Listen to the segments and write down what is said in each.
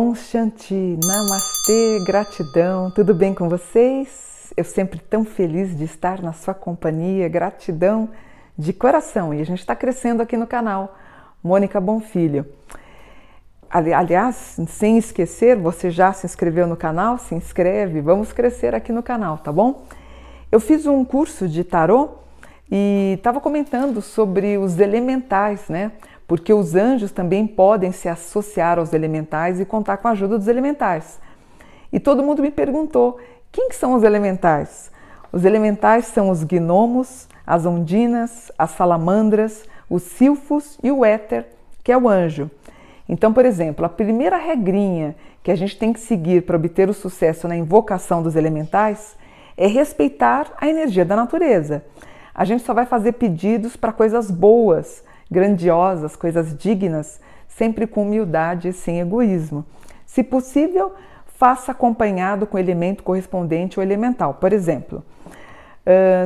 Om Shanti, Namastê, gratidão, tudo bem com vocês? Eu sempre tão feliz de estar na sua companhia, gratidão de coração. E a gente está crescendo aqui no canal, Mônica Bonfilho. Aliás, sem esquecer, você já se inscreveu no canal? Se inscreve, vamos crescer aqui no canal, tá bom? Eu fiz um curso de tarô e estava comentando sobre os elementais, né? Porque os anjos também podem se associar aos elementais e contar com a ajuda dos elementais. E todo mundo me perguntou: quem são os elementais? Os elementais são os gnomos, as ondinas, as salamandras, os silfos e o éter, que é o anjo. Então, por exemplo, a primeira regrinha que a gente tem que seguir para obter o sucesso na invocação dos elementais é respeitar a energia da natureza. A gente só vai fazer pedidos para coisas boas, grandiosas, coisas dignas, sempre com humildade e sem egoísmo. Se possível, faça acompanhado com o elemento correspondente ao elemental. Por exemplo,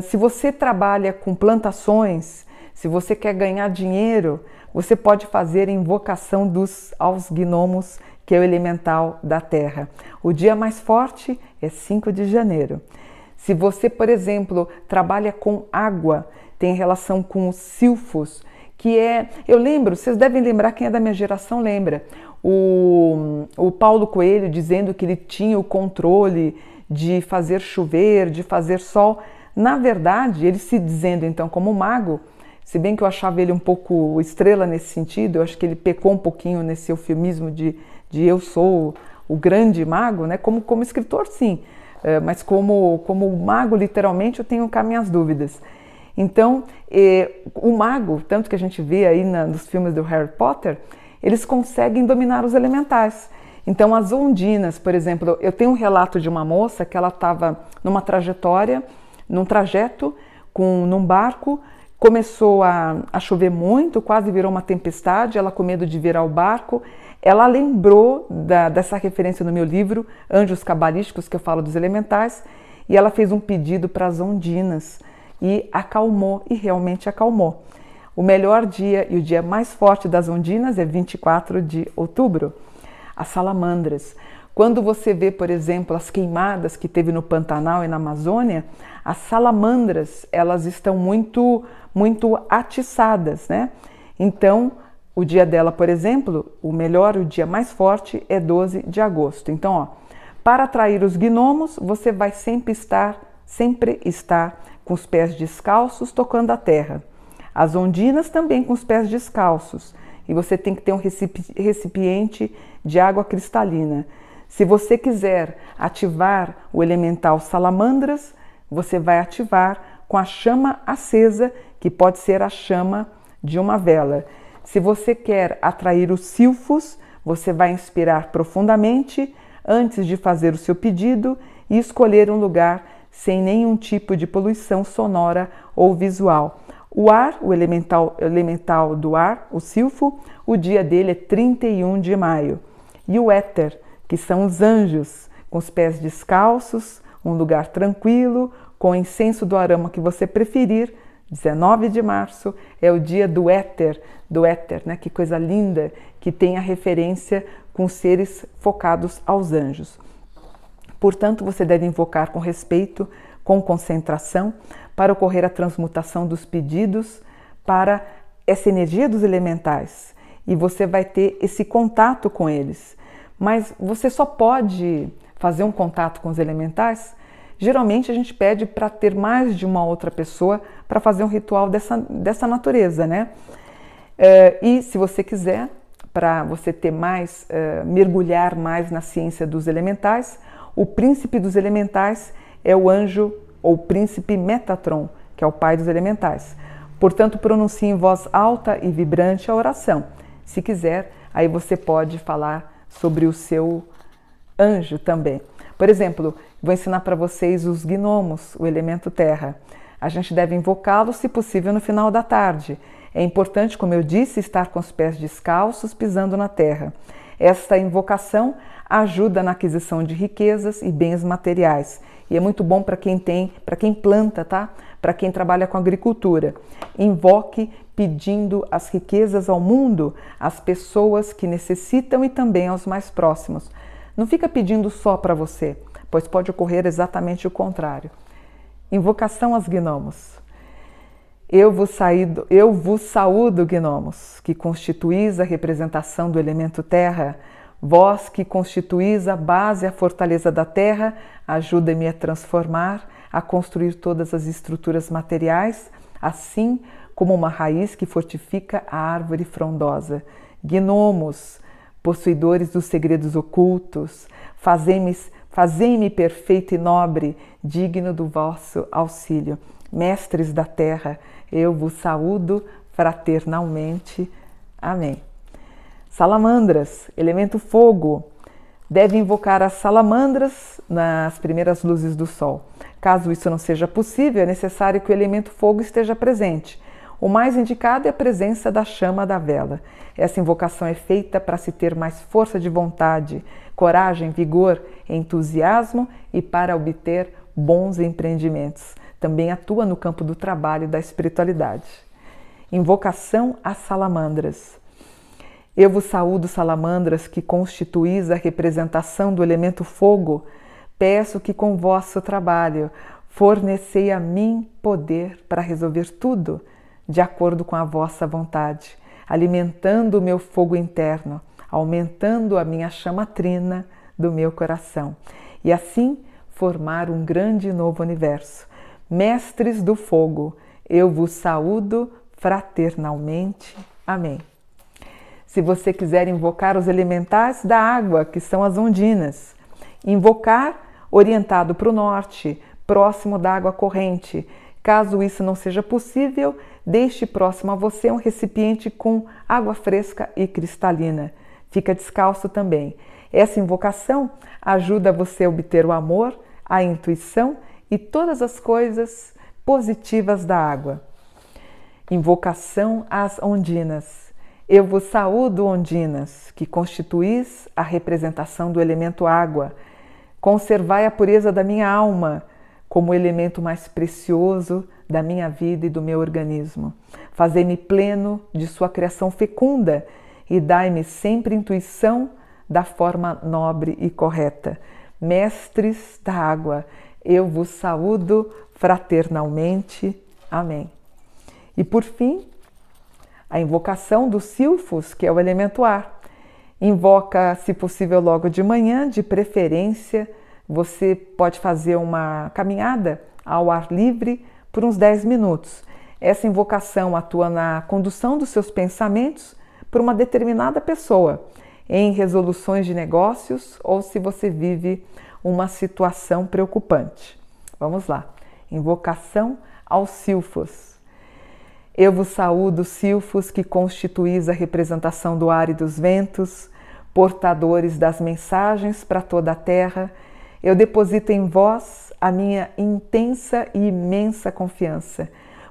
se você trabalha com plantações, se você quer ganhar dinheiro, você pode fazer invocação dos aos gnomos, que é o elemental da terra. O dia mais forte é 5 de janeiro. Se você, por exemplo, trabalha com água, tem relação com os silfos, que é, eu lembro, vocês devem lembrar, quem é da minha geração lembra, o, o Paulo Coelho dizendo que ele tinha o controle de fazer chover, de fazer sol. Na verdade, ele se dizendo então como mago, se bem que eu achava ele um pouco estrela nesse sentido, eu acho que ele pecou um pouquinho nesse eufemismo de, de eu sou o grande mago, né? Como, como escritor, sim, é, mas como, como mago, literalmente, eu tenho cá minhas dúvidas. Então, eh, o mago, tanto que a gente vê aí na, nos filmes do Harry Potter, eles conseguem dominar os elementais. Então, as ondinas, por exemplo, eu tenho um relato de uma moça que ela estava numa trajetória, num trajeto, com, num barco, Começou a, a chover muito, quase virou uma tempestade, ela com medo de virar o barco. Ela lembrou da, dessa referência no meu livro, Anjos Cabalísticos, que eu falo dos elementais, e ela fez um pedido para as ondinas e acalmou, e realmente acalmou. O melhor dia e o dia mais forte das ondinas é 24 de outubro. As salamandras. Quando você vê, por exemplo, as queimadas que teve no Pantanal e na Amazônia, as salamandras, elas estão muito muito atiçadas, né? Então, o dia dela, por exemplo, o melhor, o dia mais forte é 12 de agosto. Então, ó, para atrair os gnomos, você vai sempre estar, sempre estar com os pés descalços tocando a terra. As ondinas também com os pés descalços. E você tem que ter um recipiente de água cristalina. Se você quiser ativar o elemental salamandras, você vai ativar com a chama acesa que pode ser a chama de uma vela. Se você quer atrair os silfos, você vai inspirar profundamente antes de fazer o seu pedido e escolher um lugar sem nenhum tipo de poluição sonora ou visual. O ar, o elemental, elemental do ar, o silfo, o dia dele é 31 de maio. E o éter, que são os anjos, com os pés descalços, um lugar tranquilo, com incenso do aroma que você preferir, 19 de março é o dia do éter, do éter, né? Que coisa linda que tem a referência com seres focados aos anjos. Portanto, você deve invocar com respeito, com concentração, para ocorrer a transmutação dos pedidos para essa energia dos elementais. E você vai ter esse contato com eles. Mas você só pode fazer um contato com os elementais Geralmente a gente pede para ter mais de uma outra pessoa para fazer um ritual dessa, dessa natureza, né? É, e se você quiser, para você ter mais, é, mergulhar mais na ciência dos elementais, o príncipe dos elementais é o anjo ou príncipe Metatron, que é o pai dos elementais. Portanto, pronuncie em voz alta e vibrante a oração. Se quiser, aí você pode falar sobre o seu anjo também. Por exemplo, vou ensinar para vocês os gnomos, o elemento terra. A gente deve invocá-los, se possível, no final da tarde. É importante, como eu disse, estar com os pés descalços, pisando na terra. Esta invocação ajuda na aquisição de riquezas e bens materiais. E é muito bom para quem tem, para quem planta, tá? Para quem trabalha com agricultura. Invoque pedindo as riquezas ao mundo, às pessoas que necessitam e também aos mais próximos. Não fica pedindo só para você, pois pode ocorrer exatamente o contrário. Invocação aos gnomos. Eu vos, saído, eu vos saúdo, gnomos, que constituís a representação do elemento terra, vós que constituís a base e a fortaleza da terra, ajuda-me a transformar, a construir todas as estruturas materiais, assim como uma raiz que fortifica a árvore frondosa. Gnomos, possuidores dos segredos ocultos, fazei-me fazei perfeito e nobre, digno do vosso auxílio. Mestres da terra, eu vos saúdo fraternalmente. Amém. Salamandras, elemento fogo, deve invocar as salamandras nas primeiras luzes do sol. Caso isso não seja possível, é necessário que o elemento fogo esteja presente. O mais indicado é a presença da chama da vela. Essa invocação é feita para se ter mais força de vontade, coragem, vigor, entusiasmo e para obter bons empreendimentos também atua no campo do trabalho e da espiritualidade. Invocação às salamandras. Eu vos saúdo, salamandras, que constituís a representação do elemento fogo. Peço que com vosso trabalho fornecei a mim poder para resolver tudo de acordo com a vossa vontade, alimentando o meu fogo interno, aumentando a minha chama trina do meu coração e assim formar um grande novo universo mestres do fogo, eu vos saúdo fraternalmente. Amém. Se você quiser invocar os elementais da água, que são as ondinas, invocar orientado para o norte, próximo da água corrente. Caso isso não seja possível, deixe próximo a você um recipiente com água fresca e cristalina. Fica descalço também. Essa invocação ajuda você a obter o amor, a intuição e todas as coisas positivas da água. Invocação às ondinas. Eu vos saúdo, ondinas, que constituís a representação do elemento água. Conservai a pureza da minha alma como o elemento mais precioso da minha vida e do meu organismo. Fazei-me pleno de sua criação fecunda e dai-me sempre intuição da forma nobre e correta. Mestres da água, eu vos saúdo fraternalmente. Amém. E por fim, a invocação do Silfos, que é o elemento ar. Invoca, se possível, logo de manhã, de preferência. Você pode fazer uma caminhada ao ar livre por uns 10 minutos. Essa invocação atua na condução dos seus pensamentos por uma determinada pessoa, em resoluções de negócios ou se você vive uma situação preocupante. Vamos lá. Invocação aos Silfos. Eu vos saúdo, Silfos, que constituís a representação do ar e dos ventos, portadores das mensagens para toda a terra. Eu deposito em vós a minha intensa e imensa confiança,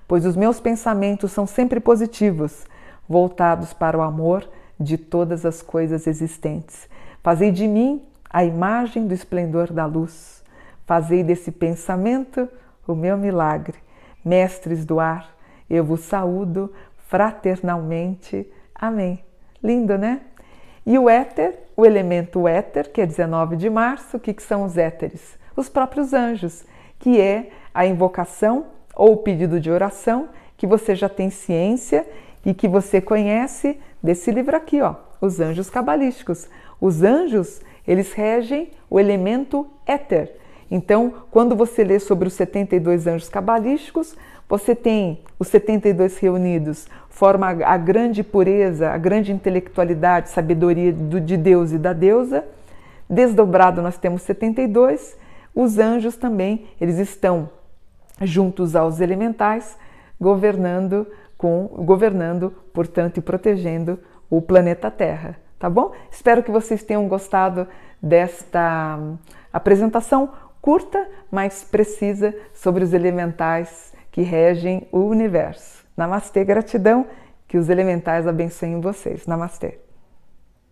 pois os meus pensamentos são sempre positivos, voltados para o amor de todas as coisas existentes. Fazei de mim a imagem do esplendor da luz. Fazei desse pensamento o meu milagre. Mestres do ar, eu vos saúdo fraternalmente. Amém. Lindo, né? E o éter, o elemento éter, que é 19 de março, o que, que são os éteres? Os próprios anjos, que é a invocação ou o pedido de oração que você já tem ciência e que você conhece desse livro aqui, ó, Os Anjos Cabalísticos. Os anjos eles regem o elemento éter. Então, quando você lê sobre os 72 anjos cabalísticos, você tem os 72 reunidos, forma a grande pureza, a grande intelectualidade, sabedoria de Deus e da deusa. Desdobrado nós temos 72. Os anjos também, eles estão juntos aos elementais, governando com governando, portanto, e protegendo o planeta Terra tá bom? Espero que vocês tenham gostado desta apresentação curta, mas precisa sobre os elementais que regem o universo. Namastê, gratidão, que os elementais abençoem vocês. Namastê.